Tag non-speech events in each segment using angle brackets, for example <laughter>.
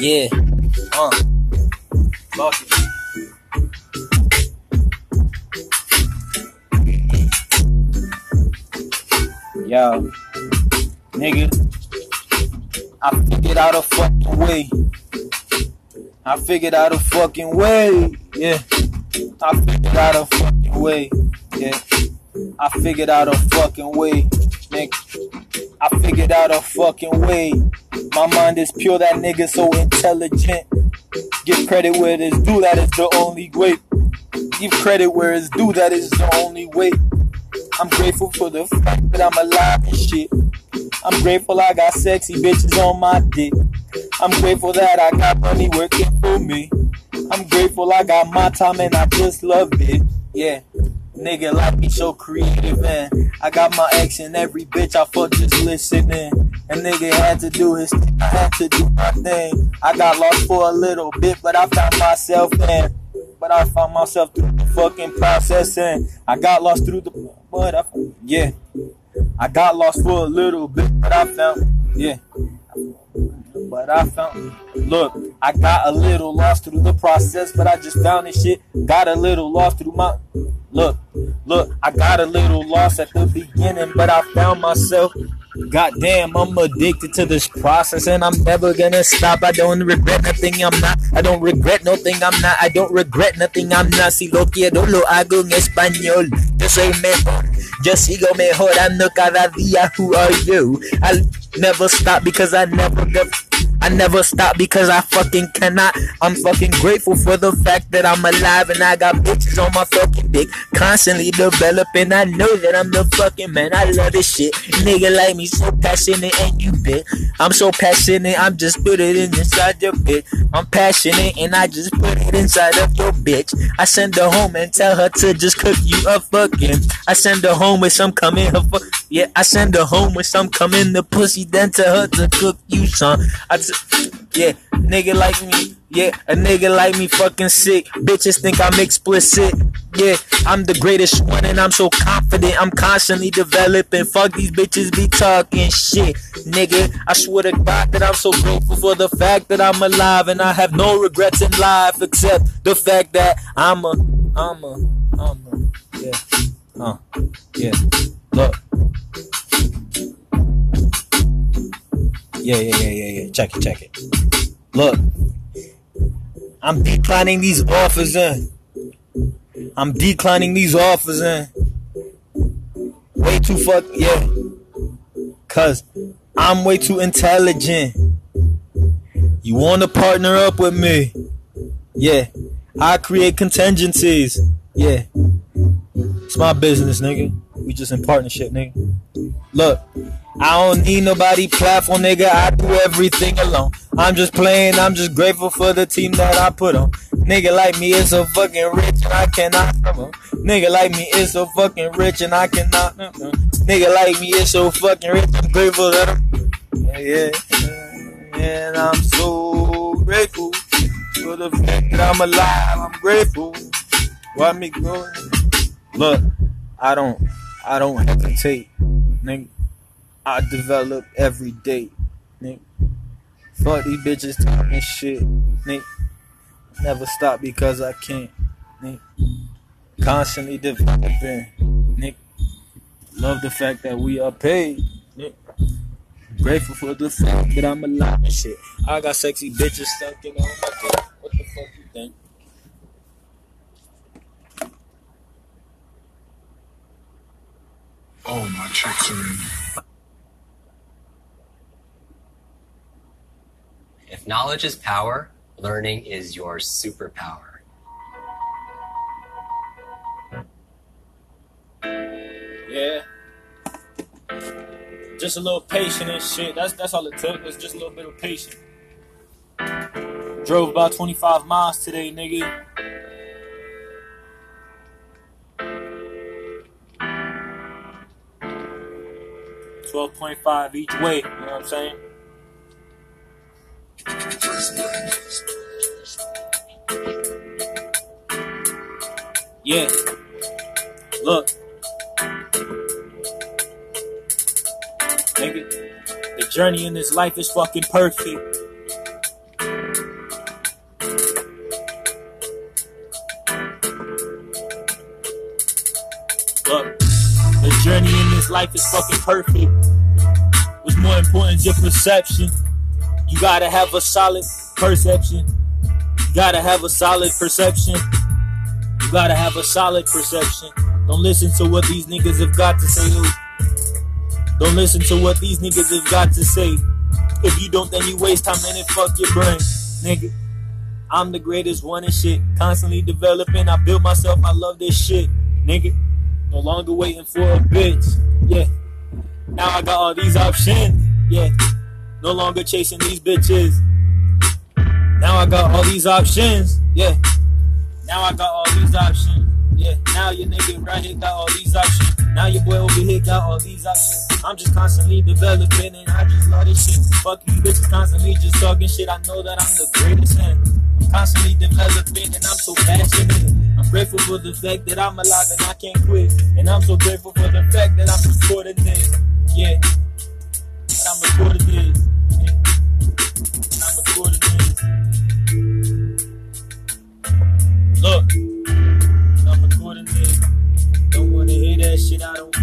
Yeah. Uh. Fuck it. Yo, nigga, I figured out a fucking way. I figured out a fucking way. Yeah, I figured out a fucking way. Yeah, I figured out a fucking way, nigga. I figured out a fucking way. My mind is pure, that nigga so intelligent. Give credit where it is due, that is the only way. Give credit where it's due, that is the only way. I'm grateful for the fact that I'm alive and shit. I'm grateful I got sexy bitches on my dick. I'm grateful that I got money working for me. I'm grateful I got my time and I just love it. Yeah. Nigga life me so creative man. I got my ex and every bitch I fuck just listening. And nigga had to do his thing, I had to do my thing. I got lost for a little bit, but I found myself and but I found myself through the fucking process and I got lost through the but I, yeah. I got lost for a little bit, but I found yeah. But I found look, I got a little lost through the process, but I just found this shit. Got a little lost through my look, look, I got a little lost at the beginning, but I found myself God damn, I'm addicted to this process and I'm never gonna stop. I don't regret nothing I'm not. I don't regret nothing I'm not. I don't regret nothing I'm not. Si lo quiero, lo hago en español. Yo soy mejor. Yo sigo mejorando cada día. Who are you? I'll never stop because I never give. Never stop because I fucking cannot. I'm fucking grateful for the fact that I'm alive and I got bitches on my fucking dick. Constantly developing. I know that I'm the fucking man. I love this shit. Nigga like me so passionate and you bit. I'm so passionate. I'm just put it in inside your bitch. I'm passionate and I just put it inside of your bitch. I send her home and tell her to just cook you a fucking. I send her home with some coming fuck. Yeah, I send her home with some coming the pussy. Then tell her to cook you some. I t- yeah, nigga like me. Yeah, a nigga like me fucking sick. Bitches think I'm explicit. Yeah, I'm the greatest one and I'm so confident. I'm constantly developing. Fuck these bitches be talking shit. Nigga, I swear to God that I'm so grateful for the fact that I'm alive and I have no regrets in life except the fact that I'm a, I'm a, I'm a, yeah, uh, yeah. Look. Yeah, yeah, yeah, yeah, yeah. Check it, check it. Look, I'm declining these offers in. I'm declining these offers in. Way too fuck, yeah. Cause I'm way too intelligent. You wanna partner up with me? Yeah. I create contingencies. Yeah. It's my business, nigga. We just in partnership, nigga. Look, I don't need nobody platform, nigga. I do everything alone. I'm just playing, I'm just grateful for the team that I put on. Nigga like me is so fucking rich and I cannot. Uh, nigga like me is so fucking rich and I cannot. Uh, nigga like me is so fucking rich. I'm grateful that I'm. Yeah, yeah. And I'm so grateful for the fact that I'm alive. I'm grateful. Why me going? Look, I don't, I don't hesitate, nigga. I develop every day, nigga. Fuck these bitches talking shit, nigga. Never stop because I can't, nigga. Constantly developing, nigga. Love the fact that we are paid, nigga. Grateful for the fact that I'm alive and shit. I got sexy bitches stuck in on my dick. What the fuck you think? All my checks are in. If knowledge is power, learning is your superpower. Yeah. Just a little patient and shit. That's that's all it took. Was just a little bit of patience. Drove about 25 miles today, nigga. Twelve point five each way. You know what I'm saying? Yeah. Look. Nigga, the journey in this life is fucking perfect. Look, the journey in this life is fucking perfect. What's more important is your perception. You gotta have a solid perception. You gotta have a solid perception. You gotta have a solid perception. Don't listen to what these niggas have got to say. Don't listen to what these niggas have got to say. If you don't, then you waste time and it fuck your brain, nigga. I'm the greatest one and shit. Constantly developing. I built myself. I love this shit, nigga. No longer waiting for a bitch. Yeah. Now I got all these options. Yeah. No longer chasing these bitches. Now I got all these options. Yeah. Now I got all these options. Yeah. Now your nigga right here got all these options. Now your boy over here got all these options. I'm just constantly developing and I just love this shit. Fuck you bitches constantly just talking shit. I know that I'm the greatest and I'm constantly developing and I'm so passionate. I'm grateful for the fact that I'm alive and I can't quit. And I'm so grateful for the fact that I'm recording this. Yeah. And I'm recording this. Yeah. And I'm recording this. Look. I'm recording this. Don't wanna hear that shit. I don't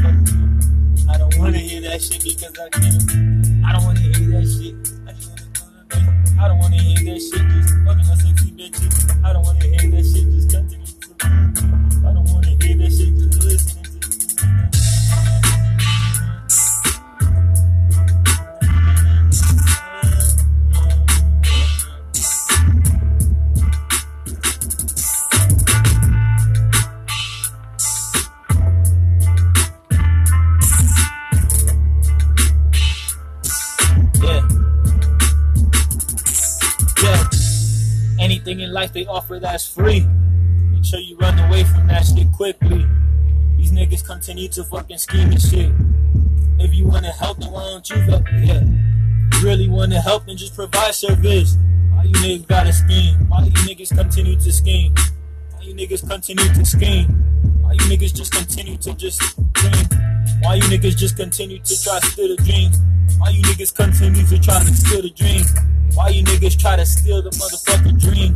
I don't wanna hear that shit because I can't. I don't wanna hear that shit. I just wanna. I don't wanna hear that shit. Just fucking a sexy bitch. I don't wanna hear that shit. Just continue to. I don't wanna hear that shit. Just listening Anything in life they offer that's free. Make sure you run away from that shit quickly. These niggas continue to fucking scheme and shit. If you wanna help, then why don't you help? Yeah. You really wanna help, then just provide service. Why you niggas gotta scheme? Why you niggas continue to scheme? Why you niggas continue to scheme? Why you niggas just continue to just dream? Why you niggas just continue to try to steal the dreams? Why you niggas continue to try to steal the dream? Why you niggas try to steal the motherfucking dream?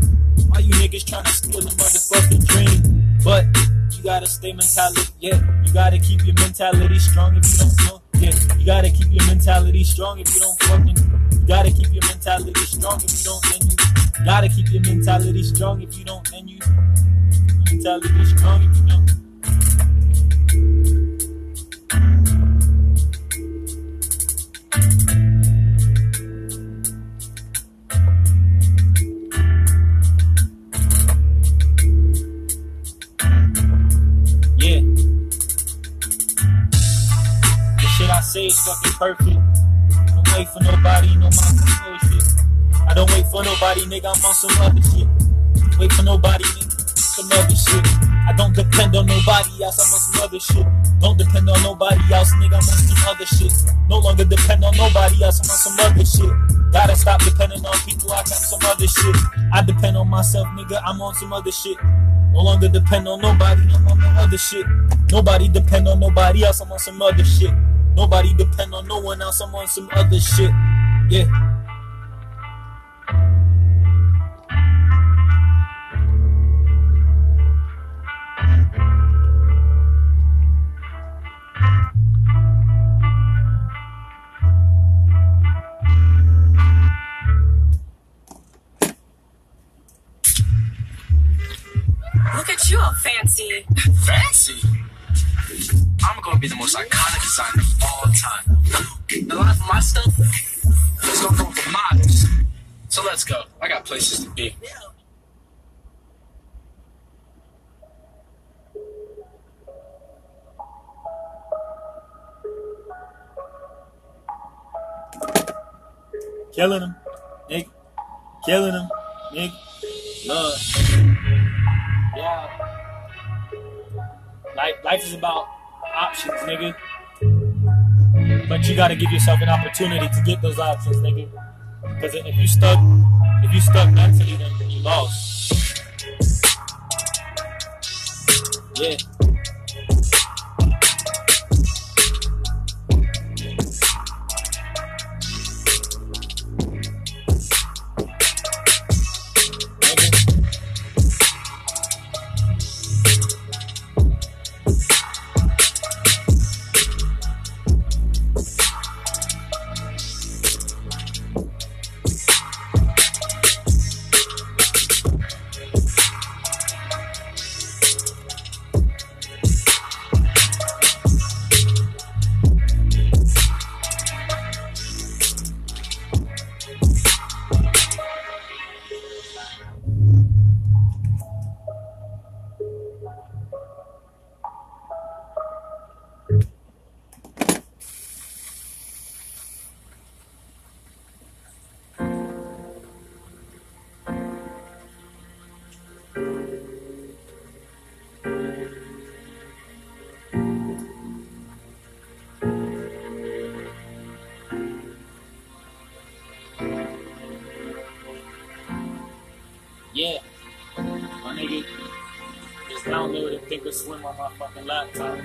Why you niggas trying to steal the motherfucking dream? But you gotta stay mentality, yeah. You gotta keep your mentality strong if you don't know, yeah. You gotta keep your mentality strong if you don't fucking. You gotta keep your mentality strong if you don't, then you gotta keep your mentality strong if you don't, then you mentality strong if you don't. Say is fucking perfect. I don't wait for nobody, no my shit. I don't wait for nobody, nigga, I'm on some other shit. Wait for nobody, nigga, some other shit. I don't depend on nobody else, I'm on some other shit. Don't depend on nobody else, nigga, I'm on some other shit. No longer depend on nobody else, I'm on some other shit. Gotta stop depending on people, I got some other shit. I depend on myself, nigga, I'm on some other shit. No longer depend on nobody, I'm on the other shit. Nobody depend on nobody else, I'm on some other shit. Nobody depend on no one else, I'm on some other shit. Yeah. Killing him, nigga. Killing him, nigga. Love. Yeah. Life, life is about options, nigga. But you gotta give yourself an opportunity to get those options, nigga. Because if you stuck, if you stuck mentally, then you lost. Yeah. download and thinkorswim on my fucking laptop.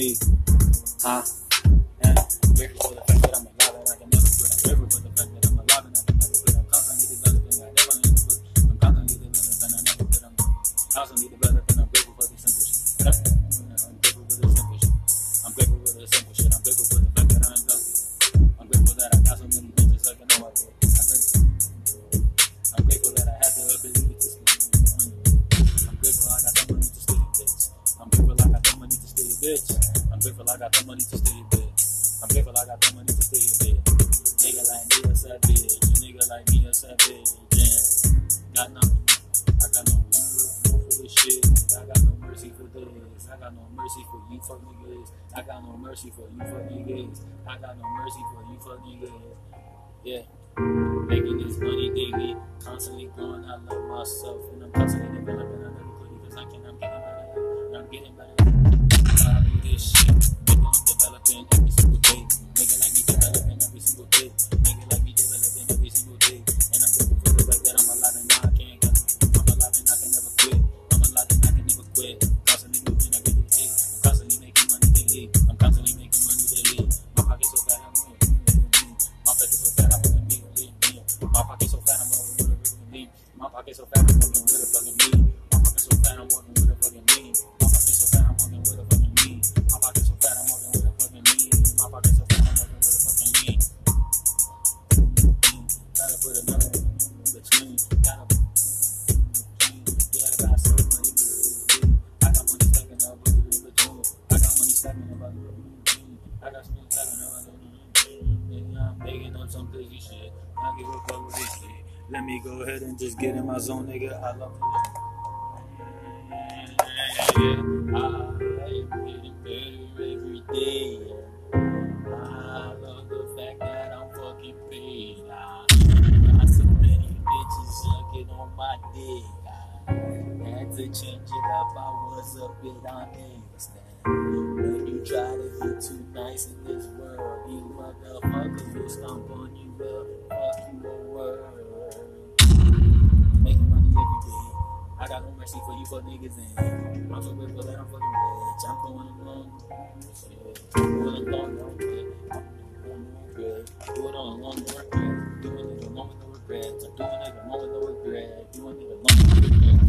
mesmo. Ah. Niggas. I got no mercy for you fuck niggas. Yeah. Making this money daily, constantly growing. I love myself and I'm constantly developing. I never quit because I can. I'm getting better. I'm getting better. I do this shit. I'm developing every single day. Nigga like me developing every single day. Crazy shit. I give a fuck with this shit. Let me go ahead and just get in my zone, nigga. I love it. I am getting better every day. I love the fact that I'm fucking paid. I got so many bitches sucking on my dick. I had to change it up. I was a bit on Stand. When you try to be too nice in this world, you motherfuckers will stomp on you. Making money every day. I got no mercy for you for niggas I'm so grateful that I'm fucking rich. I'm going along. shit. Going along, no regret. I'm doing it along, no regret. Doing it along with no regrets. I'm doing it along with no regret. Doing it along with no regret.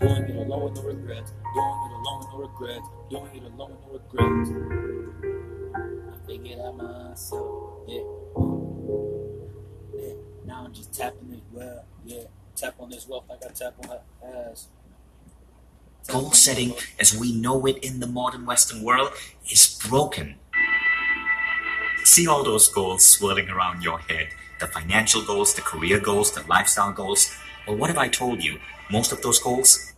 Doing it along with no regrets. Doing it along with no regrets. Doing it along with no regrets. I figured out myself. Yeah. Yeah. Now I'm just tapping it well. Yeah. Tap on this wealth like I tap on her ass. Goal setting as we know it in the modern Western world is broken. See all those goals swirling around your head the financial goals, the career goals, the lifestyle goals. Well, what have I told you? Most of those goals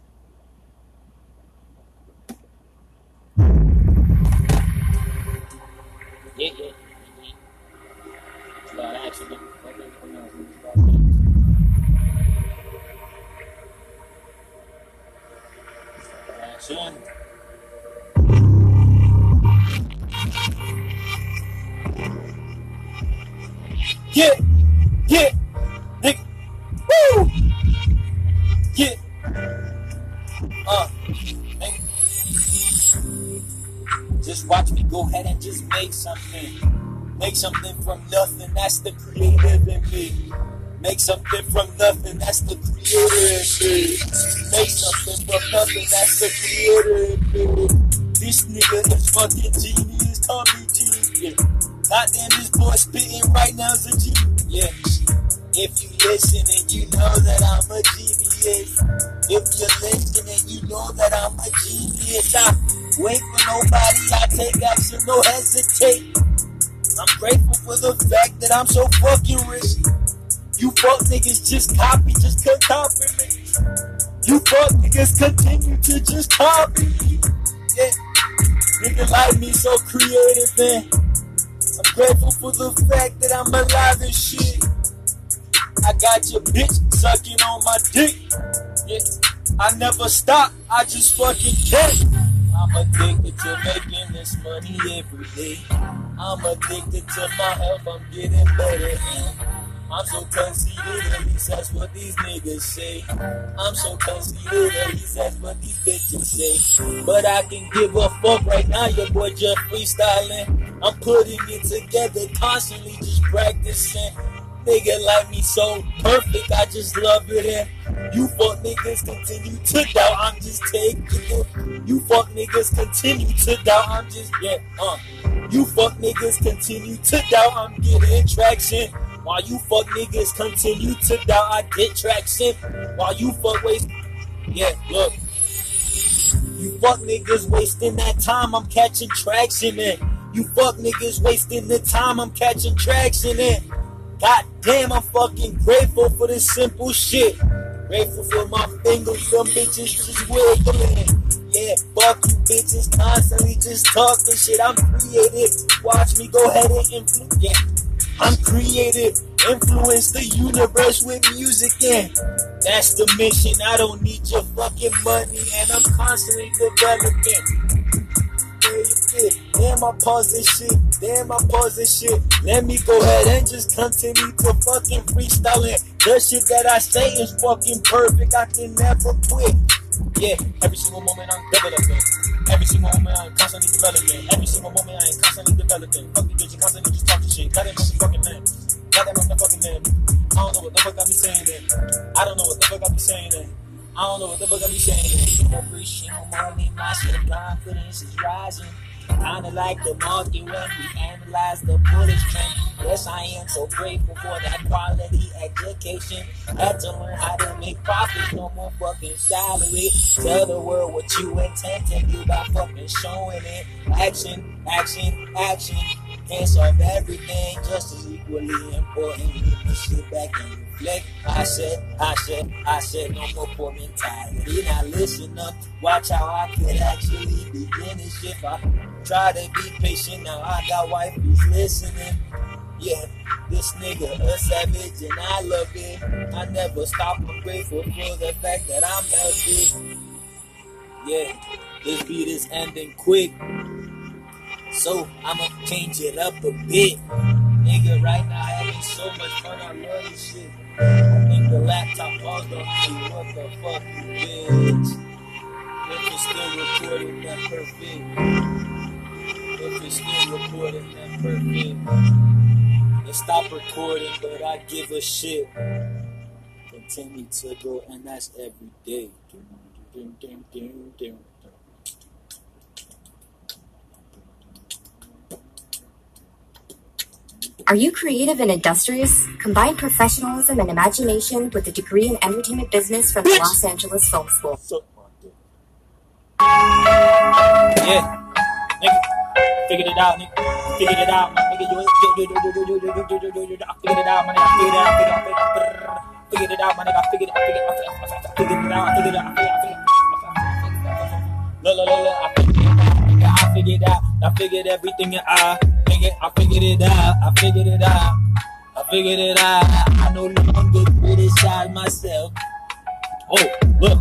yeah, yeah. Make something. Make something from nothing. That's the creative in me. Make something from nothing, that's the creator in me. Make something from nothing, that's the creator in me. This nigga is fucking genius, Tommy G. Yeah. Goddamn, this boy spitting right now is a G. Yeah. If you listen and you know that I'm a genius. If you're listening, you know that I'm a genius. I wait for nobody, I take action, no hesitate. I'm grateful for the fact that I'm so fucking rich. You fuck niggas just copy, just cut copy me. You fuck niggas continue to just copy me. Yeah. Nigga like me so creative, man. I'm grateful for the fact that I'm alive and shit. I got your bitch sucking on my dick. I never stop, I just fucking can't. I'm addicted to making this money every day. I'm addicted to my health, I'm getting better. I'm so conceited, at least that's what these niggas say. I'm so conceited, at least that's what these bitches say. But I can give a fuck right now, your boy just freestyling. I'm putting it together constantly, just practicing. Nigga like me so perfect, I just love it. And you fuck niggas continue to doubt, I'm just taking it. You fuck niggas continue to doubt, I'm just, yeah, uh. You fuck niggas continue to doubt, I'm getting traction. While you fuck niggas continue to doubt, I get traction. While you fuck waste, yeah, look. You fuck niggas wasting that time, I'm catching traction in. You fuck niggas wasting the time, I'm catching traction in. God damn, I'm fucking grateful for this simple shit. Grateful for my fingers, them bitches just wiggling. Yeah, fuck you bitches constantly just talking shit. I'm creative. Watch me go ahead and influence. Yeah, I'm creative. Influence the universe with music and that's the mission. I don't need your fucking money and I'm constantly developing. Damn, I pause this shit. Damn, I pause this shit. Let me go ahead and just continue to fucking freestyling. The shit that I say is fucking perfect. I can never quit. Yeah, every single moment I'm developing. Every single moment I'm constantly developing. Every single moment I am constantly developing. Fuck these bitches constantly just talking shit. Got it motherfucking man. Got that motherfucking man. I don't know what the fuck I be saying then. I don't know what the fuck I be saying then. I don't know what the fuck I be saying. Every single moment my shit confidence is rising. Kinda like the market when we analyze the bullish trend. Yes, I am so grateful for that quality education. Had to learn how to make profits, no more fucking salary. Tell the world what you intend to do by fucking showing it. Action, action, action. Can't solve everything just as equally important. Leave me shit back and reflect. I said, I said, I said, no more poor mentality. Now listen up, watch how I could actually begin this shit. I try to be patient, now I got wifeys listening. Yeah, this nigga a savage and I love it. I never stop, I'm grateful for the fact that I'm healthy. Yeah, this beat is ending quick. So I'ma change it up a bit. Nigga, right now I having so much fun, I love this shit. I think the laptop paused on. What the fuck, you bitch? If it's still recording, that perfect. If it's still recording, then perfect. It stop recording, but I give a shit. Continue to go, and that's every day. Dum, dum, dum, Are you creative and industrious? Combine professionalism and imagination with a degree in entertainment business from the Bitch. Los Angeles Film School. Suck my dick. Yeah, nigga, figured it out, nigga. Figured it out, my nigga. You, you, you, you, you, you, you, you, you, you, you, I figured it out, my nigga. Figured it out, figured it out, figured it out. Figured it out, my nigga. Figured it, figured it, figured it, I figured it out, figured it out, figured it out, figured it out. Look, look, look, look, I figured it out. I figured it out. I figured everything out, nigga. I figured it out. I figured it out. I figured it out. I no longer criticize myself. Oh, look,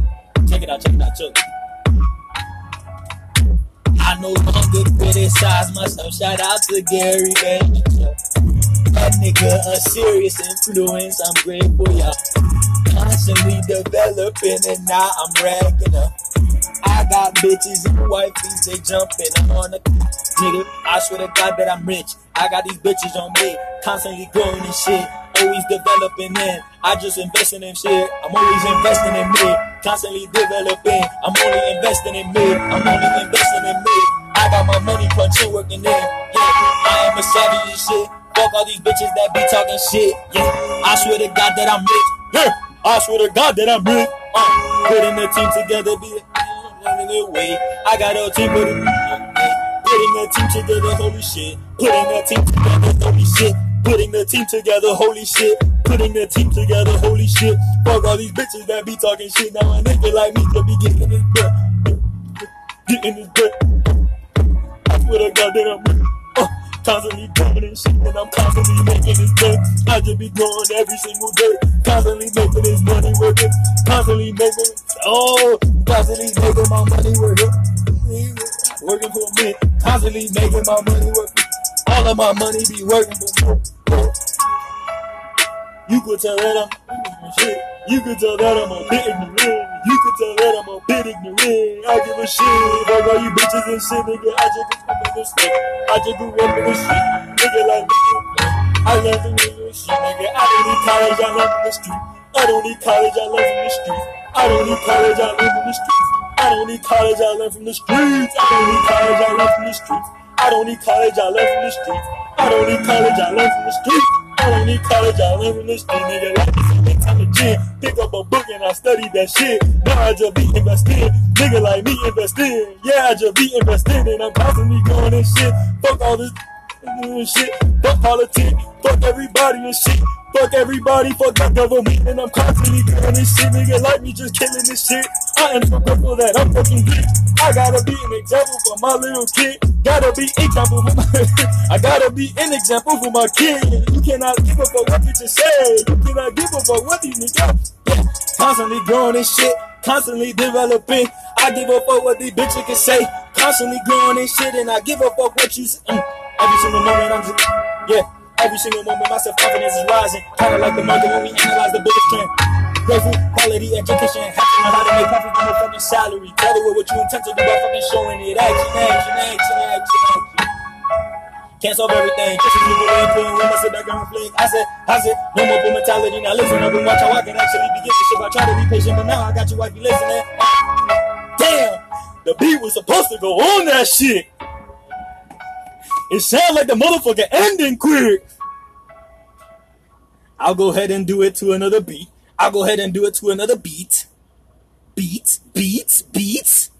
check it out, check it out, check. I no longer criticize myself. Shout out to Gary Vaynerchuk. That nigga a serious influence. I'm grateful, y'all. Constantly developing, and now I'm ragging up. I got bitches and wifeys, they jumping. I'm on the nigga. I swear to God that I'm rich. I got these bitches on me, constantly growing and shit. always developing in. I just investing in shit. I'm always investing in me. Constantly developing. I'm only investing in me. I'm only investing in me. I got my money punching, working in. Yeah, I am a savvy and shit. Fuck all these bitches that be talking shit. Yeah, I swear to God that I'm rich. Yeah, I swear to God that I'm rich. Uh, putting the team together, be running away. I got a team putting putting a team together, holy shit. Putting a team together, holy shit. Putting the team together, holy shit. Putting the team together, holy shit. Fuck all these bitches that be talking shit. Now a nigga like me could be getting his butt. Getting his butt. I swear to God that I'm uh, constantly doing this shit and I'm constantly making this money. I just be growing every single day. Constantly making this money working. Constantly making oh constantly making my money working. Working for me. Constantly making my money working. All of my money be working for me. You could tell that I'm shit. You could tell that I'm a bit ignorant. You could tell that I'm a bit ignorant. I give a shit about all you bitches and shit, nigga. I just grew up in shit. I just grew up in shit. Nigga like me. I learned from this shit, nigga. I don't need college, I love the street. I don't need college, I from the streets. I don't need college, I learned from the streets. I don't need college, I learned from the streets. I don't need college, I learned from the streets. I don't need college, I learned from the streets. I don't need college, I learned from the streets. I don't need college, I learned from the street, nigga. Like this, big time the gym. Pick up a book and I study that shit. Now I just be investing. Nigga like me investing. Yeah, I just be investing and I'm constantly going and shit. Fuck all this shit. Fuck politics. Fuck everybody and shit. Fuck everybody, fuck the government, and I'm constantly doing this shit, nigga. Like me just killing this shit. I am so grateful that I'm fucking good. I gotta be an example for my little kid. Gotta be example for my <laughs> I gotta be an example for my kid. You cannot give a fuck what bitches say. You cannot give a fuck what these niggas. Yeah, constantly growing this shit, constantly developing. I give a fuck what these bitches can say. Constantly growing this shit, and I give a fuck what you say. Mm. Every single moment I'm just, yeah. Every single moment, my self confidence is rising. Kinda like the market when we analyze the biggest trend. Grateful, quality education, to know how to make profit from a fucking salary. Tell the world what you intend to do by fucking showing it. Action, action, action, action, action. Can't solve everything. Just as you go and put we must sit back and reflect. I said, I said, no more bull mentality. Now listen, I've been watching how I can actually begin to shit. I try to be patient, but now I got you wifey listening. Damn, the beat was supposed to go on that shit. It sounds like the motherfucker ending quick. I'll go ahead and do it to another beat. I'll go ahead and do it to another beat. Beats, beats, beats.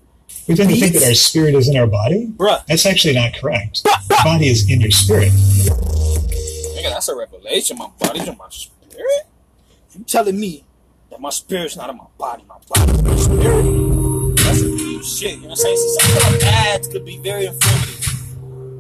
We tend to think that our spirit is in our body. Bruh. That's actually not correct. The body is in your spirit. Nigga, that's a revelation. My body's in my spirit. You telling me that my spirit's not in my body, my body's in my spirit? That's some deep shit. You know what I'm saying? So some of the ads could be very informative.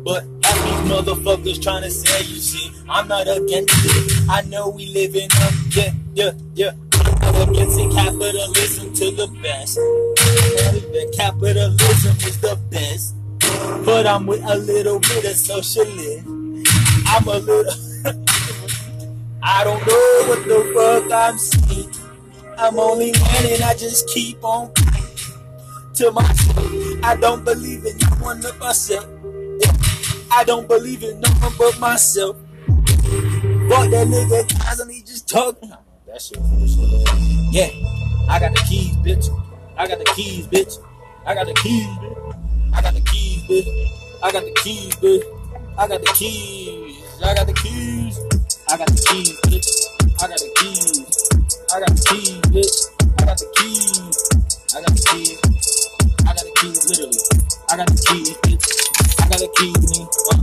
But half these motherfuckers trying to say you see, I'm not against it. I know we live in a yeah, yeah, yeah. I'm not against it. Capitalism to the best. The capitalism is the best. But I'm with a little bit of socialism. I'm a little. <laughs> I don't know what the fuck I'm seeing. I'm only learning. I just keep on to myself. I don't believe in you one of myself. I don't believe in no one but myself. Fuck that nigga constantly just talking. That shit. Yeah, I got the keys, bitch. I got the keys, bitch. I got the keys, bitch. I got the keys, bitch. I got the keys, bitch. I got the keys. I got the keys. I got the keys, bitch. I got the keys. I got the keys, bitch. I got the keys. I got the keys. I got the keys, literally. I got the keys, bitch. I got. Uh.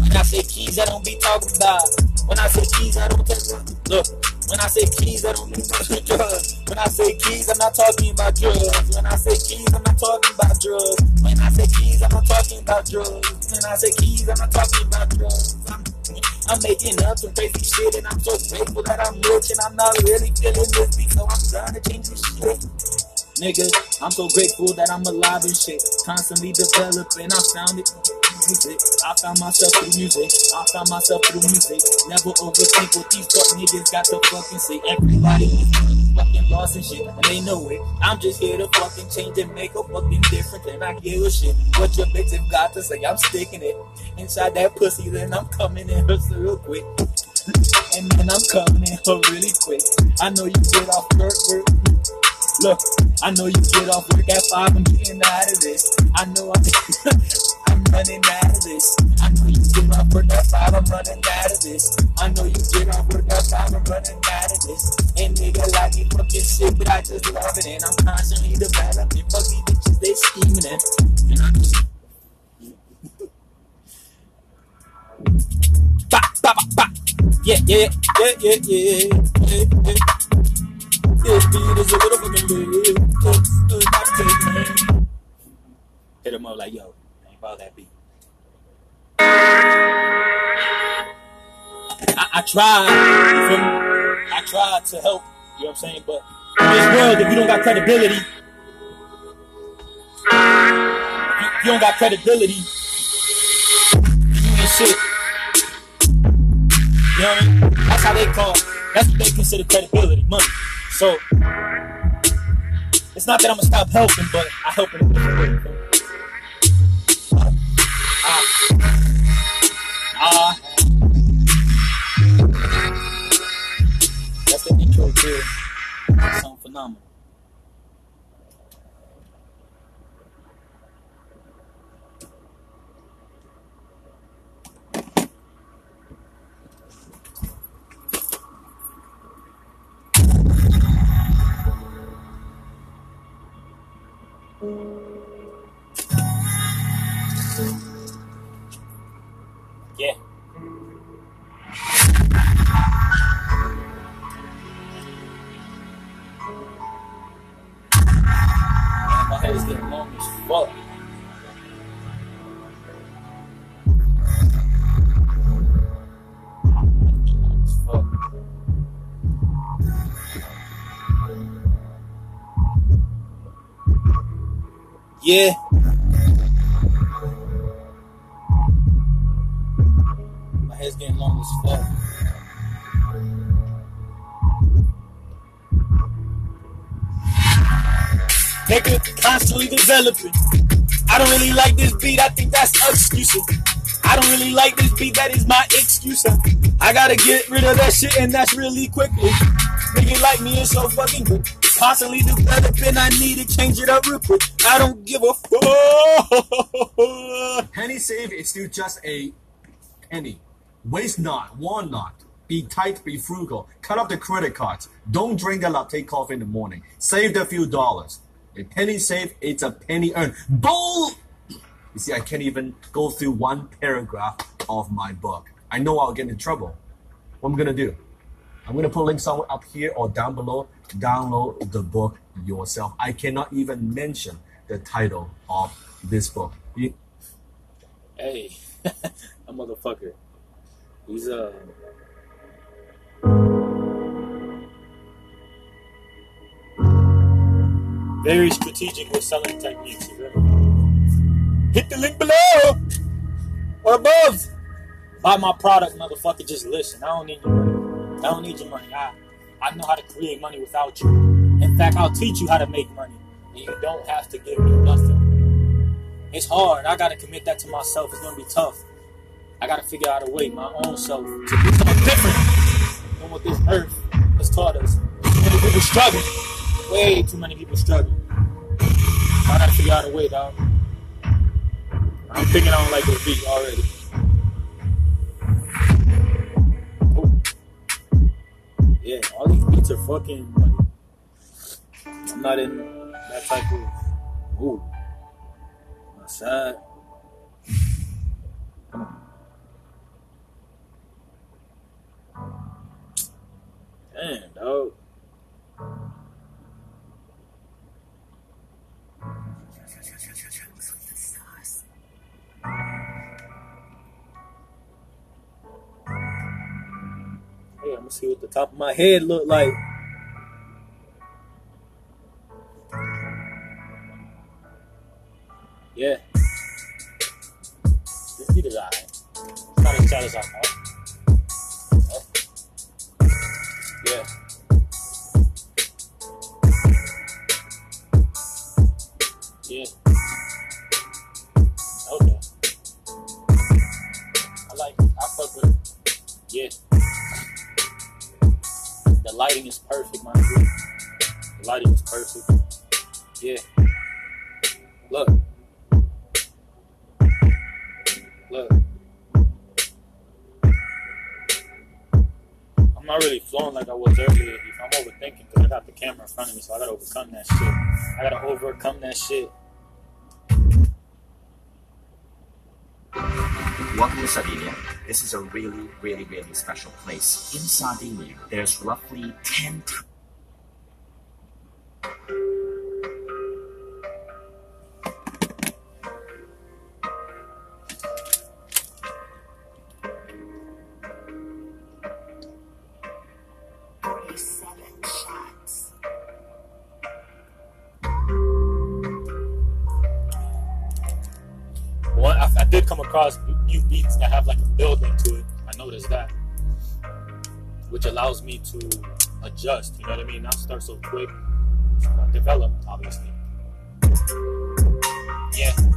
When I say keys, I don't be talking about. When I say keys, I don't take. Look, when I say keys, I don't mean <laughs> drugs. When I say keys, I'm not talking about drugs. When I say keys, I'm not talking about drugs. When I say keys, I'm not talking about drugs. When I say keys, I'm not talking about drugs. I'm, I'm making up some crazy shit, and I'm so grateful that I'm rich, and I'm not really feeling this beat, so I'm trying to change this shit. Nigga, I'm so grateful that I'm alive and shit. Constantly developing, I found it. Music. I found myself through music. I found myself through music. Never overthink what these fuck niggas got to fucking say. Everybody fucking lost and shit, and they know it. I'm just here to fucking change and make a fucking difference, and I give a shit what your bitch have got to say. I'm sticking it inside that pussy, then I'm coming in her real quick. <laughs> and then I'm coming in her really quick. I know you get off work, work. Look, I know you get off work at five. I'm getting out of this. I know I'm, <laughs> I'm running out of this. I know you get off work at five. I'm running out of this. I know you get off work at five. I'm running out of this. And nigga like me fucking shit, but I just love it. And I'm constantly developing. Fuck these bitches, they scheming and, and I just. Ba, ba, ba. Yeah, yeah, yeah, yeah, yeah, yeah, yeah. This beat is a little fucking it. Hit him up like, yo, ain't about that beat. I, I tried? I tried to help, you know what I'm saying? But in this world, if you don't got credibility, you don't got credibility, you ain't shit. You know what I mean? That's how they call. That's what they consider credibility, money. So it's not that I'm gonna stop helping, but I help in a different way. ah. That's the intro to something phenomenal. Yeah. My is getting long as fuck. Yeah. My head's getting long as fuck. Nigga, constantly developing. I don't really like this beat. I think that's exclusive. I don't really like this beat. That is my excuse. I gotta get rid of that shit, and that's really quickly. Nigga like me is so fucking good. Constantly developing. I need to change it up real quick. I don't give a fuck. Penny save is still just a penny. Waste not, want not. Be tight, be frugal. Cut off the credit cards. Don't drink a latte coffee in the morning. Save the few dollars. A penny saved, it's a penny earned. Bull! You see, I can't even go through one paragraph of my book. I know I'll get in trouble. What am I gonna do? I'm gonna put links somewhere up here or down below. to Download the book yourself. I cannot even mention the title of this book. You- Hey, <laughs> a motherfucker. He's uh very strategic with selling techniques. you? Hit the link below or above. Buy my product, motherfucker. Just listen. I don't need money. I don't need your money. I, I know how to create money without you. In fact, I'll teach you how to make money. And you don't have to give me nothing. It's hard. I gotta commit that to myself. It's gonna be tough. I gotta figure out a way, my own self, to do something different than what this earth has taught us. Many people struggling. Way too many people struggling. I gotta figure out a way, dog. I'm thinking I don't like this beat already. Yeah, all these beats are fucking like I'm not in that type of. My side. Come on. Damn, dog. Hey, I'm gonna see what the top of my head look like. Yeah. This beat is alright. It's not as bad as I thought. Yeah. Yeah. lighting is perfect, my dude. The lighting is perfect. Yeah. Look. Look. I'm not really flowing like I was earlier. I'm overthinking because I got the camera in front of me, so I gotta overcome that shit. I gotta overcome that shit. Łapnie Sabinie this is a really, really, really special place. In Sardinia, there's roughly 10 t- which allows me to adjust. You know what I mean? Not start so quick. Uh, develop, obviously. Yeah.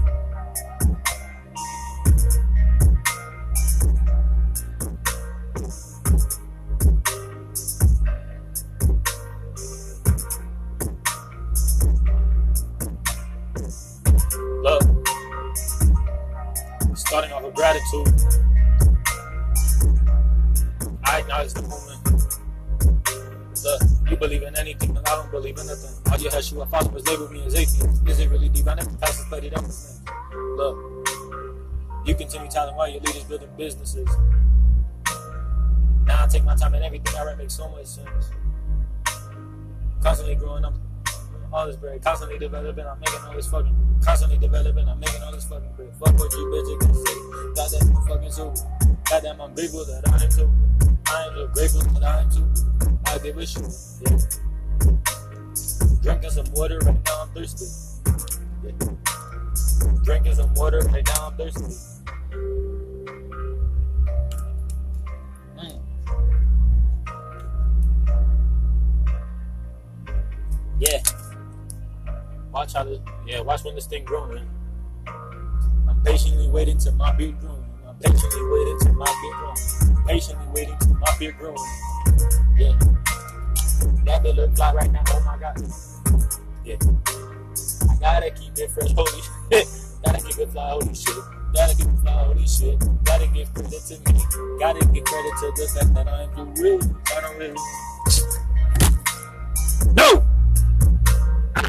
Your leaders building businesses. Now I take my time and everything I write makes so much sense. Constantly growing up, all this bread. Constantly developing, I'm making all this fucking. Constantly developing, I'm making all this fucking bread. Fuck what you bitches can say. Goddamn, I'm fucking super. Goddamn, I'm grateful that I am too. I am so grateful that I am too. I give a shit. Yeah. Drinking some water, right now I'm thirsty. Yeah. Drinking some water, right now I'm thirsty. Yeah. Watch how the yeah, watch when this thing grows, man. I'm patiently waiting till my beard grows. I'm patiently waiting till my beard grows. Patiently waiting till my beard grows. Yeah. That bit look fly right now. Oh my god. Yeah. I gotta keep it fresh. Holy <laughs> shit. gotta keep it fly. Holy shit. Gotta it fly. Holy shit. Gotta give credit to me. Gotta give credit to the fact that I'm real. I don't really. No!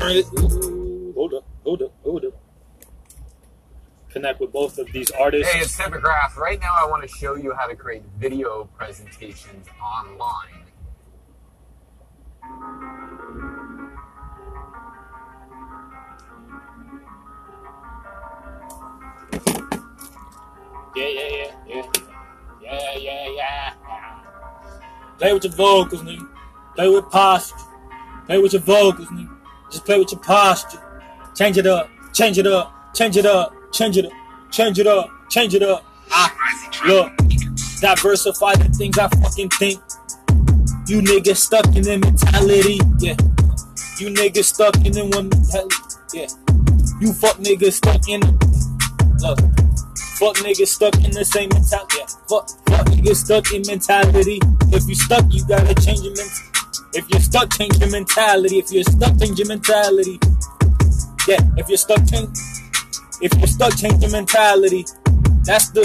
Ooh, hold up. Hold up. Hold up. Connect with both of these artists. Hey, it's Typograph. Right now, I want to show you how to create video presentations online. Yeah, yeah, yeah, yeah. Yeah, yeah, yeah. Play with your vocals, nigga. Play with posture. Play with your vocals, nigga. Just play with your posture. Change it up. Change it up. Change it up. Change it up. Change it up. Change it up. Ah, look. Diversify the things I fucking think. You niggas stuck in the mentality. Yeah. You niggas stuck in the one mentality. Yeah. You fuck niggas stuck in. Look. Fuck niggas stuck in the same mentality. Yeah. Fuck, fuck niggas stuck in mentality. If you stuck, you gotta change your mentality. If you're stuck, change your mentality. If you're stuck, change your mentality. Yeah, if you're stuck, change. If you're stuck, change your mentality. That's the.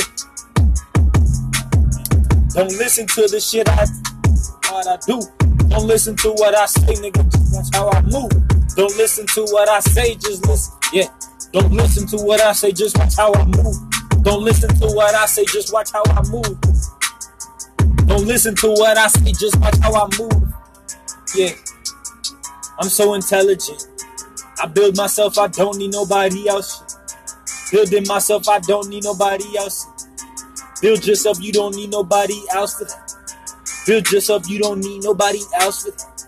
Don't listen to the shit I, what I do. Don't listen to what I say, nigga. Watch how I move. Don't listen to what I say, just listen. Yeah. Don't listen to what I say, just watch how I move. Don't listen to what I say, just watch how I move. Don't listen to what I say, just watch how I move. Yeah. I'm so intelligent. I build myself, I don't need nobody else. Building myself, I don't need nobody else. Build yourself, you don't need nobody else for that. Build yourself, you don't need nobody else for that.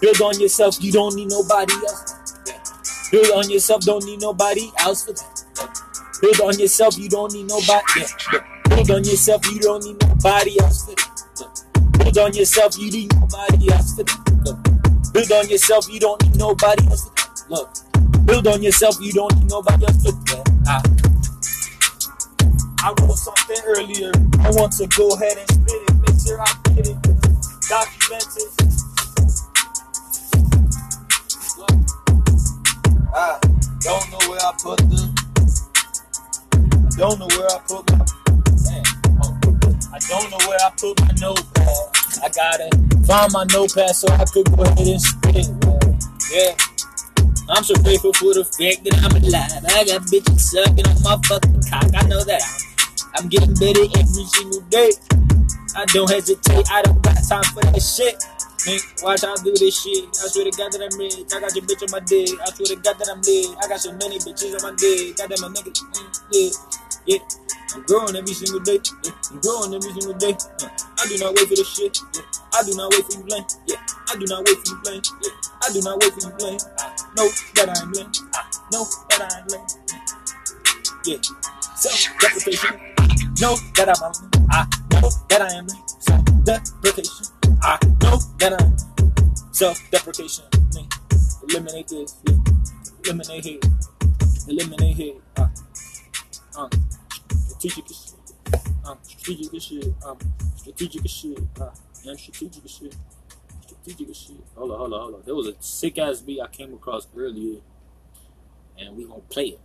Build on yourself, you don't need nobody else. Build on yourself, don't need nobody else for that. Build on yourself, you don't need nobody. Yeah. Build on yourself, you don't need nobody else for that. Build on yourself, you need nobody else that. Look. Build on yourself, you don't need nobody else that. Look. Build on yourself, you don't need nobody else for that. Ah. I wrote something earlier. I want to go ahead and spit it. Make sure I get it. Document it. I don't know where I put the. I don't know where I put my. Man, I don't know where I put my notepad. I gotta find my notepad so I could go ahead and spit. Yeah. I'm so grateful for the fact that I'm alive. I got bitches sucking on my fucking cock. I know that I'm, getting better every single day. I don't hesitate. I don't got time for that shit. Nigga, watch how I do this shit. I swear to God that I'm rich. I got your bitch on my dick. I swear to God that I'm lit. I got so many bitches on my dick. Goddamn, my nigga. Yeah. Yeah. I'm growing every single day. Yeah. I'm growing every single day. Uh, I do not wait for this shit. Yeah. I do not wait for you blame. Yeah. I do not wait for you blame. Yeah. I do not wait for you blame. I know that I am lame. I know that I am lame. Yeah. Self-deprecation. Know that I'm lame. I know that I am lame. Self-deprecation. I know that I'm self-deprecation. Eliminate this. Yeah. Eliminate here. Eliminate here. Uh, um, strategic as shit. Um, strategic as shit. Um, strategic as shit. Uh, yeah, strategic as shit. Strategic as shit. Hold on, hold on, hold on. There was a sick ass beat I came across earlier, and we gonna play it.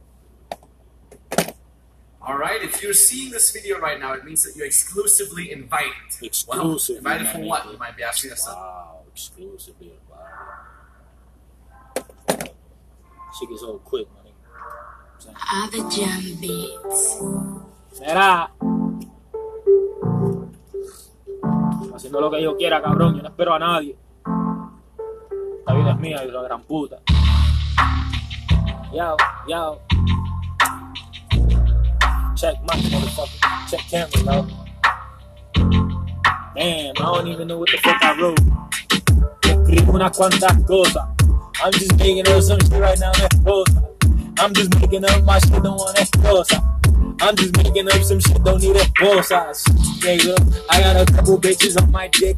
All right, if you're seeing this video right now, it means that you're exclusively invited. Exclusively, Well, invited for what? You might be asking yourself. Wow, exclusively. Wow. Shit gets old quick, man. Other jam beats. Será. Haciendo lo que yo quiera, cabrón. Yo no espero a nadie. La vida es mía y de la gran puta. Yo, yo. Check my motherfucker. Check camera, bro. Damn, I don't even know what the fuck I wrote. Escribo unas cuantas cosas. I'm just making up some shit right now, esposa. I'm just making up my shit, don't want esposa. I'm just making up some shit, don't need esposas. Nigga, I got a couple bitches on my dick.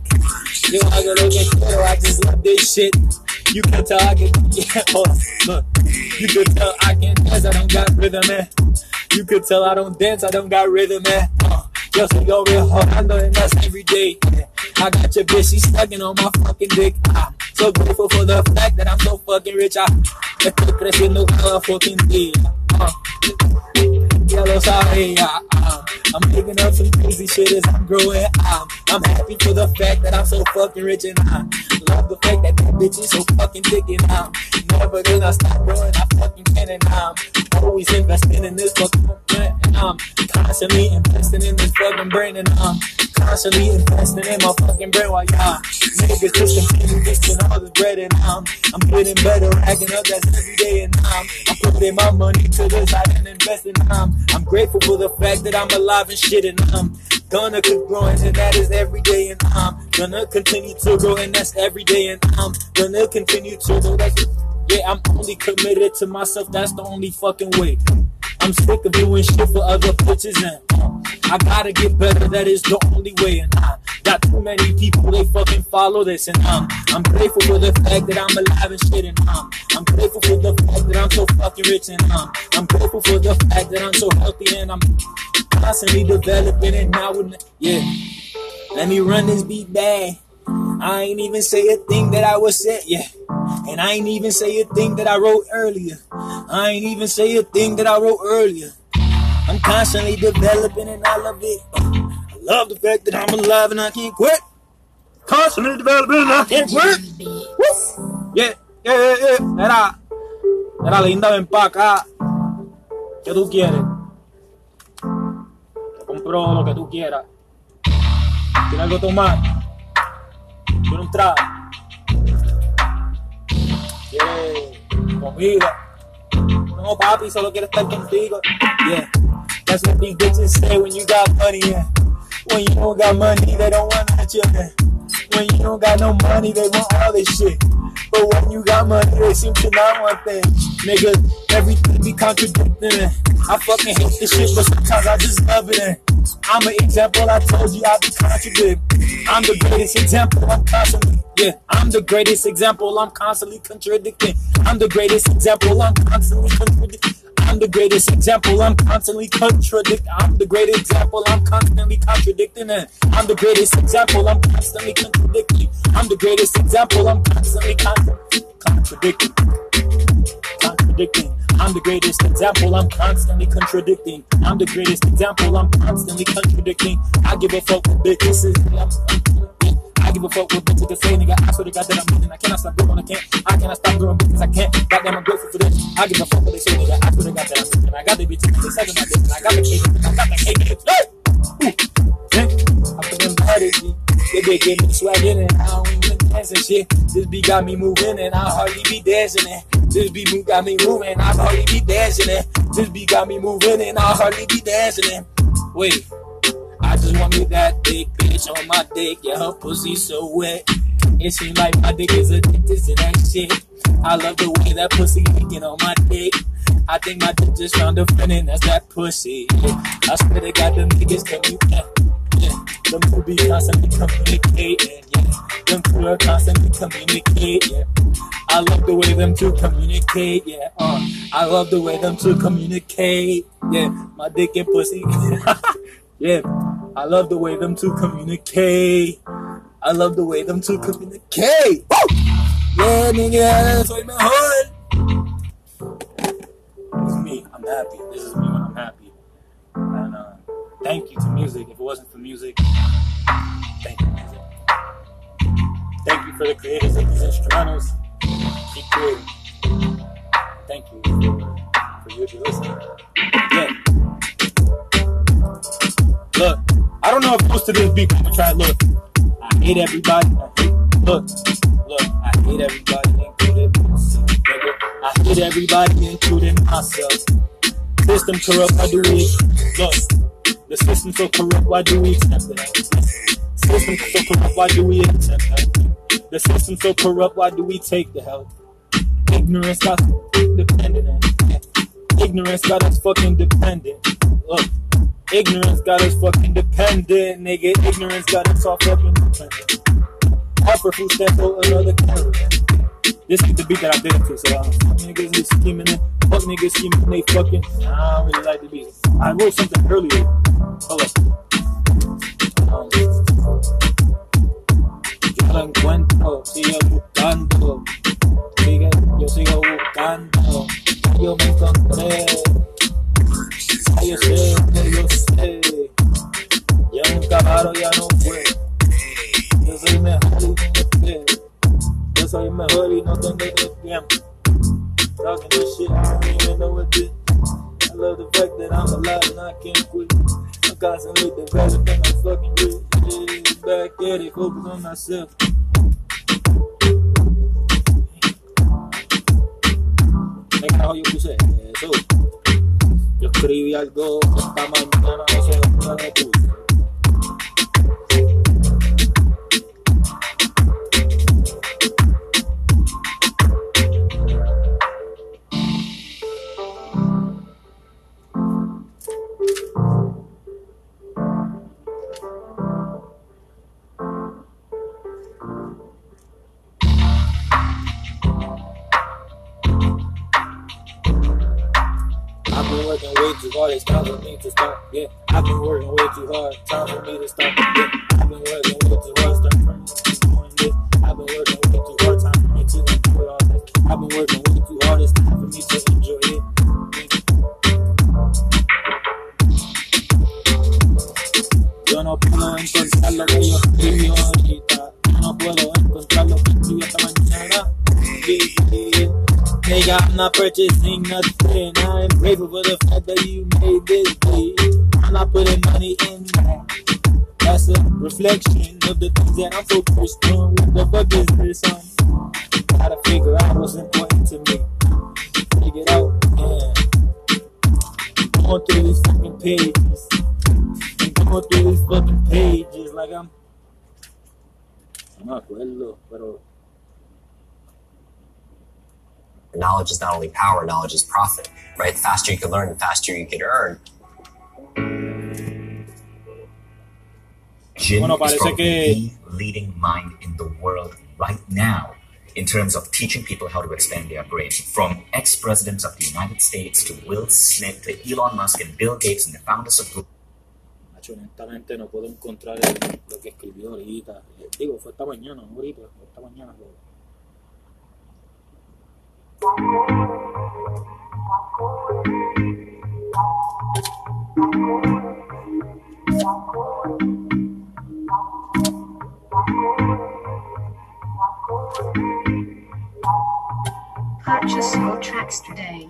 Yo, I got look at quiero, I just love this shit. You can tell I can, <laughs> yeah, on, look. You can tell I can dance, I don't got rhythm, man. You could tell I don't dance, I don't got rhythm, man. Uh, yo, yo, real Orlando, and that's every day. I got your bitch, she's sucking on my fucking dick. I'm so grateful for the fact that I'm so fucking rich. I estoy creciendo cada fucking día. Uh, ya lo sabe, yeah. I'm picking up some crazy shit as I'm growing. Um, I'm happy for the fact that I'm so fucking rich and I love the fact that that bitch is so fucking thick and I'm never gonna stop growing. I fucking can and I'm always investing in this fucking plan and I'm constantly investing in this fucking brain and I'm constantly investing in my fucking brain while y'all niggas just continue wasting all this bread and I'm I'm getting better, racking up that's every day and I'm I'm putting my money to the side and investing. I'm I'm grateful for the fact that I'm alive and shit and I'm gonna keep growing and that is every day and I'm gonna continue to grow and that's every day and I'm gonna continue to grow. Yeah, I'm only committed to myself. That's the only fucking way. I'm sick of doing shit for other bitches and uh, I gotta get better. That is the only way. And I got too many people they fucking follow this. And um, I'm grateful for the fact that I'm alive and shit. And um, I'm grateful for the fact that I'm so fucking rich. And um, I'm grateful for the fact that I'm so healthy and I'm constantly developing. And now, yeah, let me run this beat back. I ain't even say a thing that I was said, yeah. And I ain't even say a thing that I wrote earlier. I ain't even say a thing that I wrote earlier. I'm constantly developing and I love it. I love the fact that I'm alive and I can't quit. Constantly developing and I can't quit. Yeah, yeah, yeah, yeah. Mira, mira, linda, ven pa' acá. ¿Qué tú quieres? Te compro lo que tú quieras. ¿Tienes algo tomar? ¿Quieres un trago? Yeah, comida. No, papi, solo quiero estar contigo. Yeah, that's what these bitches say when you got money. Yeah, when you don't got money, they don't want that shit. When you don't got no money, they want all this shit. But when you got money, they seem to not want things. Niggas, everything be contradicting. I fucking hate this shit, but sometimes I just love it. I'm an example. I told you I be contradicting. I'm the greatest example. I'm constantly, yeah. I'm the greatest example. I'm constantly contradicting. I'm the greatest example. I'm constantly contradicting. I'm the greatest example. I'm constantly contradicting. I'm the greatest example. I'm constantly contradicting. And I'm the greatest example. I'm constantly contradicting. I'm the greatest example. I'm constantly contra- contradicting. Contradicting. I'm the greatest example, I'm constantly contradicting. I'm the greatest example, I'm constantly contradicting. I give a fuck what bitches. I'm, I'm, I give a fuck what bitches say, nigga. I swear to God that I'm living. I cannot stop growing, I can't. I cannot stop growing because I can't. Goddamn, I'm grateful for this. I give a fuck what they say, nigga. I swear to God that I'm living. I got the bitches, they sucking my dick, I got the cake, I got the cake. Hey! Ooh. Hey! I feel them bad. They been getting me swagging and I don't dance and shit. This beat got me moving and I hardly be dancing it. This beat move got me moving, I hardly be dancing it. This beat got me moving and I hardly be dancing it. Wait, I just want me that big bitch on my dick, yeah, her pussy so wet. It seems like my dick is addicted to that shit. I love the way that pussy licking on my dick. I think my dick just found a friend and that's that pussy. Yeah. I swear to God, them niggas communicate. Yeah. Them two be constantly communicating. Yeah. Them two are constantly communicating. Yeah. I love the way them two communicate. Yeah. Uh, I love the way them two communicate. Yeah. My dick and pussy. <laughs> yeah. I love the way them two communicate. I love the way them two communicate. Woo! Yeah, nigga, soy mejor. Is me. I'm happy. This is me when I'm happy. And uh, thank you to music. If it wasn't for music, thank you. Thank you for the creators of these instrumentals. Keep creating. Thank you for, you to listen. Yeah. Look, I don't know if most of beat, I'm gonna try it. Look, I hate everybody. I hate, look, look, I hate everybody, including myself. I hate everybody, including myself. System corrupt, why do we look? The system so corrupt, why do we accept it? System so corrupt, why do we accept help? The system so corrupt, why do we take the help? Ignorance got us dependent. Ignorance got us fucking dependent. Look, ignorance got us fucking dependent, nigga. Ignorance got us all fucking dependent. Upper food stand for another camera. This is the beat that I did it to, so uh, niggas is scheming it. Fuck niggas scheming, they fucking. I don't really like the beat. I wrote something earlier. Hold up. Um, yo sigo buscando. Sigue, yo sigo buscando. Yo me encontré. Ya yo sé, yo sé. Ya nunca paro, ya no Talking this shit, I don't even know what this. I love the fact that I'm alive and I can't quit. I'm constantly developing, I'm fucking rich. Yeah, back at it, focus on myself. Yo puse eso. Yo escribí algo esta mañana, no sé dónde lo puse. Working way too hard. It's time for me to stop. Yeah, I've been working way too hard. Time for me to stop. Yeah, I've been working way too hard. Start doing this. I've been working way too hard. Time for me to enjoy all this. I've been working way too hard. It's time for me to enjoy it. Yo no puedo encontrar lo que yo escribí ahorita. Yo no puedo encontrar lo que escribí esta mañana. Yeah. Nigga, I'm not purchasing nothing. I'm grateful for the fact that you made this beat. I'm not putting money in that. That's a reflection of the things that I'm focused on. What the fuck is this on? Gotta figure out what's important to me. Figure it out, yeah. Going through these fucking pages. Going through these fucking pages like I'm. No me acuerdo, pero. Knowledge is not only power, knowledge is profit, right? The faster you can learn, the faster you can earn. Jim Bueno, is probably que- the leading mind in the world right now in terms of teaching people how to expand their brain. From ex-presidents of the United States to Will Smith to Elon Musk and Bill Gates and the founders of Google. Honestamente no puedo encontrar lo que escribió ahorita. Eh, Digo, fue esta mañana, ahorita, esta mañana. lo- Purchase your tracks today.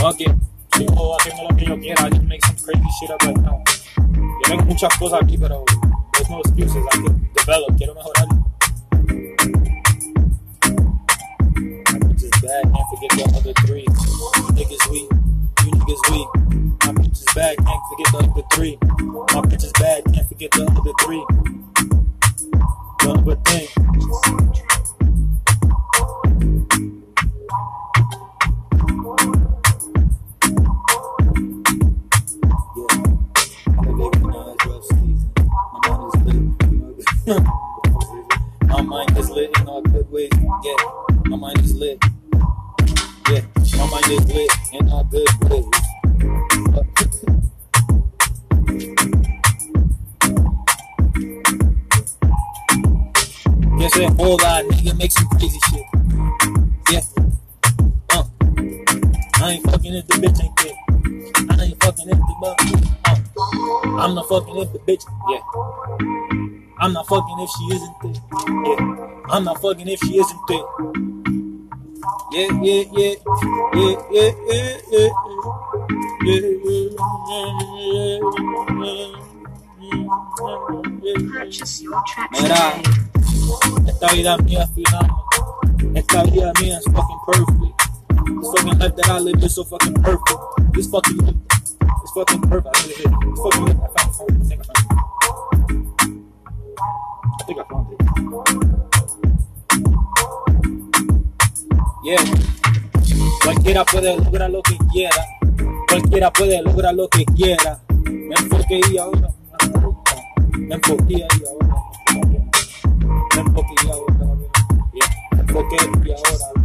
Okay, so I think I'm gonna. I can make some crazy shit up right now. Tengo muchas cosas aquí, pero there's no excuses. I could develop. Quiero mejorar. Bad. Can't forget the other three. Niggas weak. You niggas weak. My bitch is bad. Can't forget the other three. My bitch is bad. Can't forget the other three. The other thing. Not fucking if she isn't thick. Yeah. I'm not fucking if she isn't thick. Yeah, yeah, yeah. Yeah, yeah, yeah, yeah. Yeah, yeah, yeah. Purchase your tracks Mira, today. esta vida mía es final. Esta vida mía is fucking perfect. This fucking life that I live is so fucking perfect. This fucking life is fucking perfect. I really did. This fucking life, I found it. I think I found it. Yeah. Cualquiera puede lograr lo que quiera. Cualquiera puede lograr lo que quiera. Me enfoqué y ahora. Me enfoqué y ahora. Me enfoqué y ahora.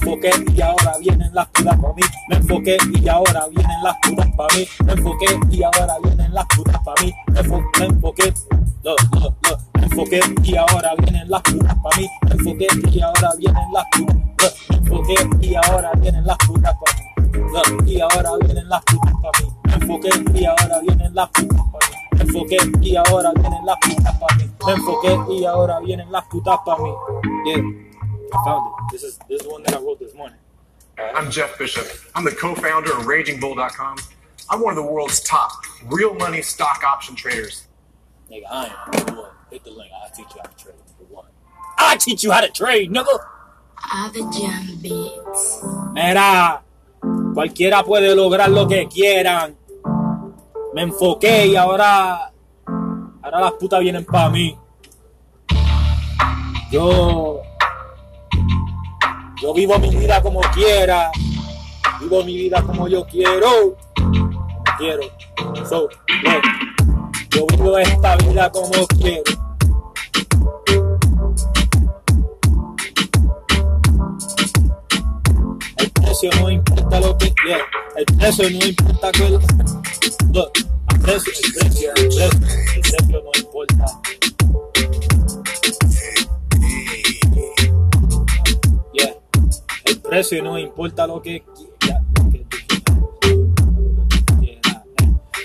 Enfoqué y ahora vienen las putas para mí. Me enfoqué y ahora vienen las putas para mí. Me enfoqué y ahora vienen las putas para mí. Me, enfo- me enfoqué. Look, look. Me enfoqué y ahora vienen las putas para mí. Me enfoqué y ahora vienen las putas. Me enfoqué y ahora vienen las putas para mí. Look, y ahora vienen las putas para mí. Me enfoqué y ahora vienen las putas para mí. Me enfoqué y ahora vienen las putas para mí. Me enfoqué y ahora vienen las putas para mí. Yeah, I found it. This is this is the one that I wrote this morning. I'm Jeff Bishop. I'm the co-founder of RagingBull.com. I'm one of the world's top real money stock option traders. Nigga, I am number one. Hit the link. I'll teach you how to trade. Number one. I teach you how to trade, nigga. Other jam beats. Mira, cualquiera puede lograr lo que quieran. Me enfoqué y ahora, ahora las putas vienen para mí. Yo, yo vivo mi vida como quiera. Vivo mi vida como yo quiero. Quiero. So, look, yo vivo esta vida como quiero. El precio no importa lo que quiera. El precio no importa que lo... El precio, el precio, el precio, el precio no importa. El precio no importa lo que quieras.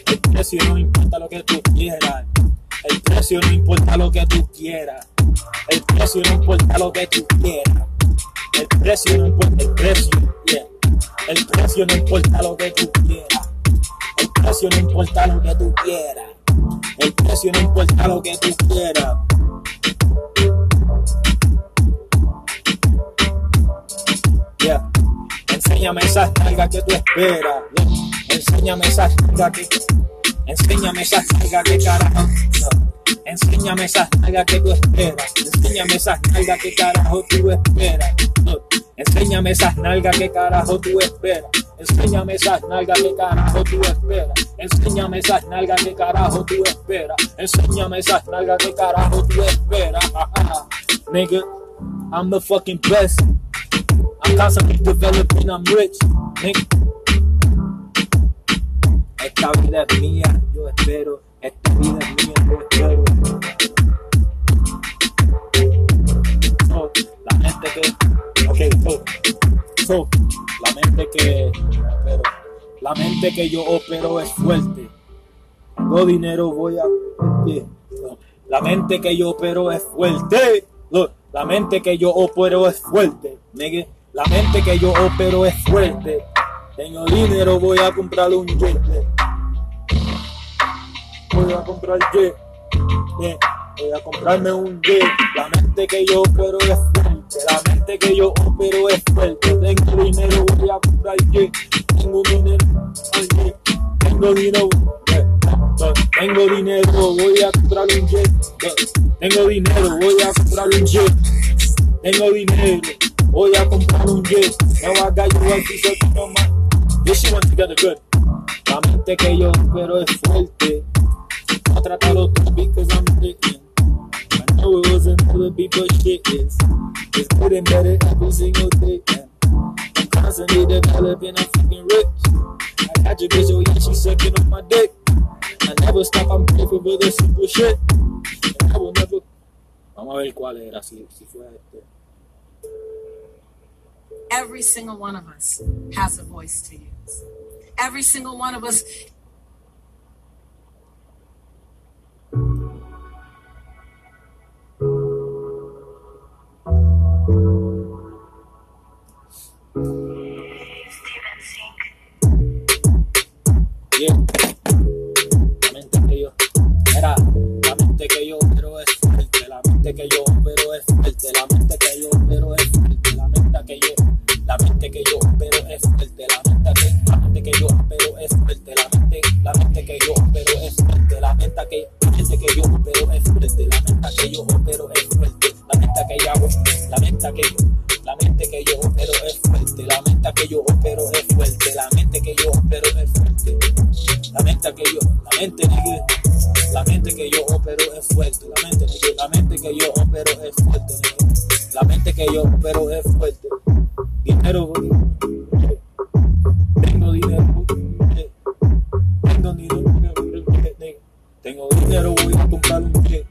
El precio no importa lo que tú quieras. El precio no importa lo que tú quieras. El precio no importa lo que tú quieras. El precio no importa el precio. El precio no importa lo que tú quieras. El precio no importa lo que tú quieras. El precio no importa lo que tú quieras. Enséñame esas nalgas que tú esperas. yeah. Enséñame esas nalgas que Enséñame esas nalgas que carajo. no. Enséñame esas nalgas que tú esperas. Enséñame esas nalgas que carajo tú esperas. No. Enséñame esas nalgas que carajo tú esperas. Enséñame esas nalgas que carajo tú esperas. Enséñame esas nalgas que carajo tú esperas. Enséñame esas nalgas que carajo tú esperas. Nigga, I'm the fucking best. I'm constantly developing, I'm rich. Nigga. Esta vida es mía, yo espero. Esta vida es mía, yo espero. So, la mente que. Ok, so. So, la mente que. Pero, la mente que yo opero es fuerte. Tengo dinero, voy a. La mente que yo opero es fuerte. La mente que yo opero es fuerte. Nigga. La mente que yo opero es fuerte. Tengo dinero, voy a comprar un jet. Voy a comprar jet. Voy a comprarme un jet. La mente que yo opero es fuerte. La mente que yo opero es fuerte. Tengo dinero, voy a comprar jet. Tengo dinero, jet. Tengo dinero. Tengo dinero, voy a comprar un jet. Tengo dinero, voy a comprar un jet. Tengo dinero, voy a comprar un jet. Now I got you right, you said, no man. This shit went together good. La mente que yo opero es fuerte. No tratarlo todo because I'm hitting. I know it wasn't all beat, but shit is. It's getting better every single day. And I'm constantly developing, I'm fucking rich. I got your bitch, oh yeah, she sucking on my dick. I never stop, I'm grateful for the simple shit. And I will never. Vamos a ver cuál era, si, si fue este. Every single one of us has a voice to use. Every single one of us. La mente que yo, era, la mente que yo pero es la mente que yo la mente que yo pero es fuerte, la mente que, la mente que yo pero es fuerte, la mente, la mente que yo pero es fuerte, la mente que, la mente que yo pero es fuerte, la mente que yo pero es fuerte, la mente que yo hago, la mente que yo, la mente que yo pero es fuerte, la mente que yo pero es fuerte, la mente que yo pero es fuerte. La mente que yo, la mente nigga, la mente que yo opero es fuerte, la mente la mente que yo opero es fuerte, la mente que yo opero es fuerte. Tengo dinero, yeah. tengo dinero, voy a comprar un jet.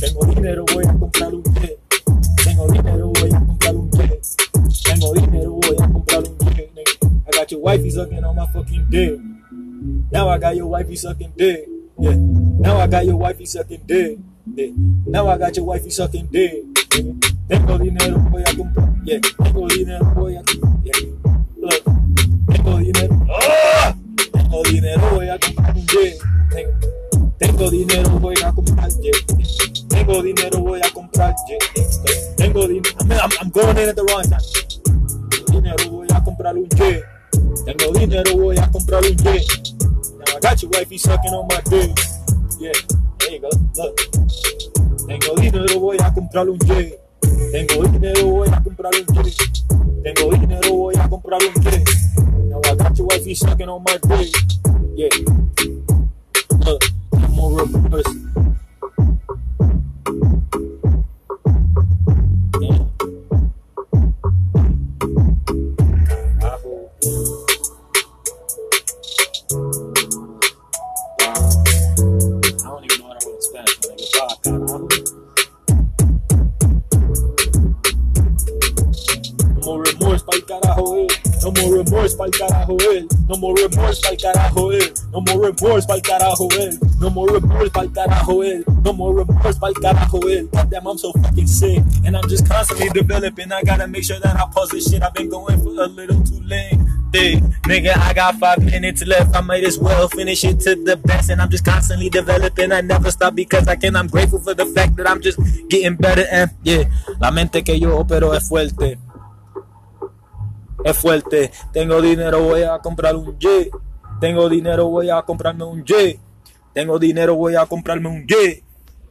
Tengo dinero, voy a comprar un jet. Tengo dinero, voy a comprar un jet. Tengo dinero, voy a comprar un jet. I got your wifey sucking on my fucking dick. Now I got your wifey sucking dick. Yeah. Now I got your wifey sucking dick. Yeah. Now I got your wifey sucking dick. Tengo dinero, voy a comprar. Yeah. Tengo dinero, tengo dinero, voy a comprar jet. Tengo dinero, voy a comprar jet. Tengo dinero. I'm, I'm, going in at the wrong time. Dinero, voy a comprar un jet. Tengo dinero, voy a comprar un jet. Now I got your wifey sucking on my dick. Yeah, there you go. Look. Tengo dinero, voy a comprar un jet. Tengo dinero, voy a comprar un jet. Tengo dinero, voy a comprar un jet. Now I got your wifey sucking on my dick. Yeah. Look, I'm reverse. Yeah. Pa'l carajo, eh. No more remorse pa'l carajo, eh. No more remorse pa'l carajo, eh. No more remorse pa'l carajo, eh. No more remorse pa'l carajo, eh. Goddamn, I'm so fucking sick. And I'm just constantly developing. I gotta make sure that I pause this shit. I've been going for a little too late. Hey, nigga, I got five minutes left. I might as well finish it to the best. And I'm just constantly developing. I never stop because I can. I'm grateful for the fact that I'm just getting better. And yeah, la mente que yo opero es fuerte. Es fuerte. Tengo dinero, voy a comprar un jet. Tengo dinero, voy a comprarme un jet. Tengo dinero, voy a comprarme un jet.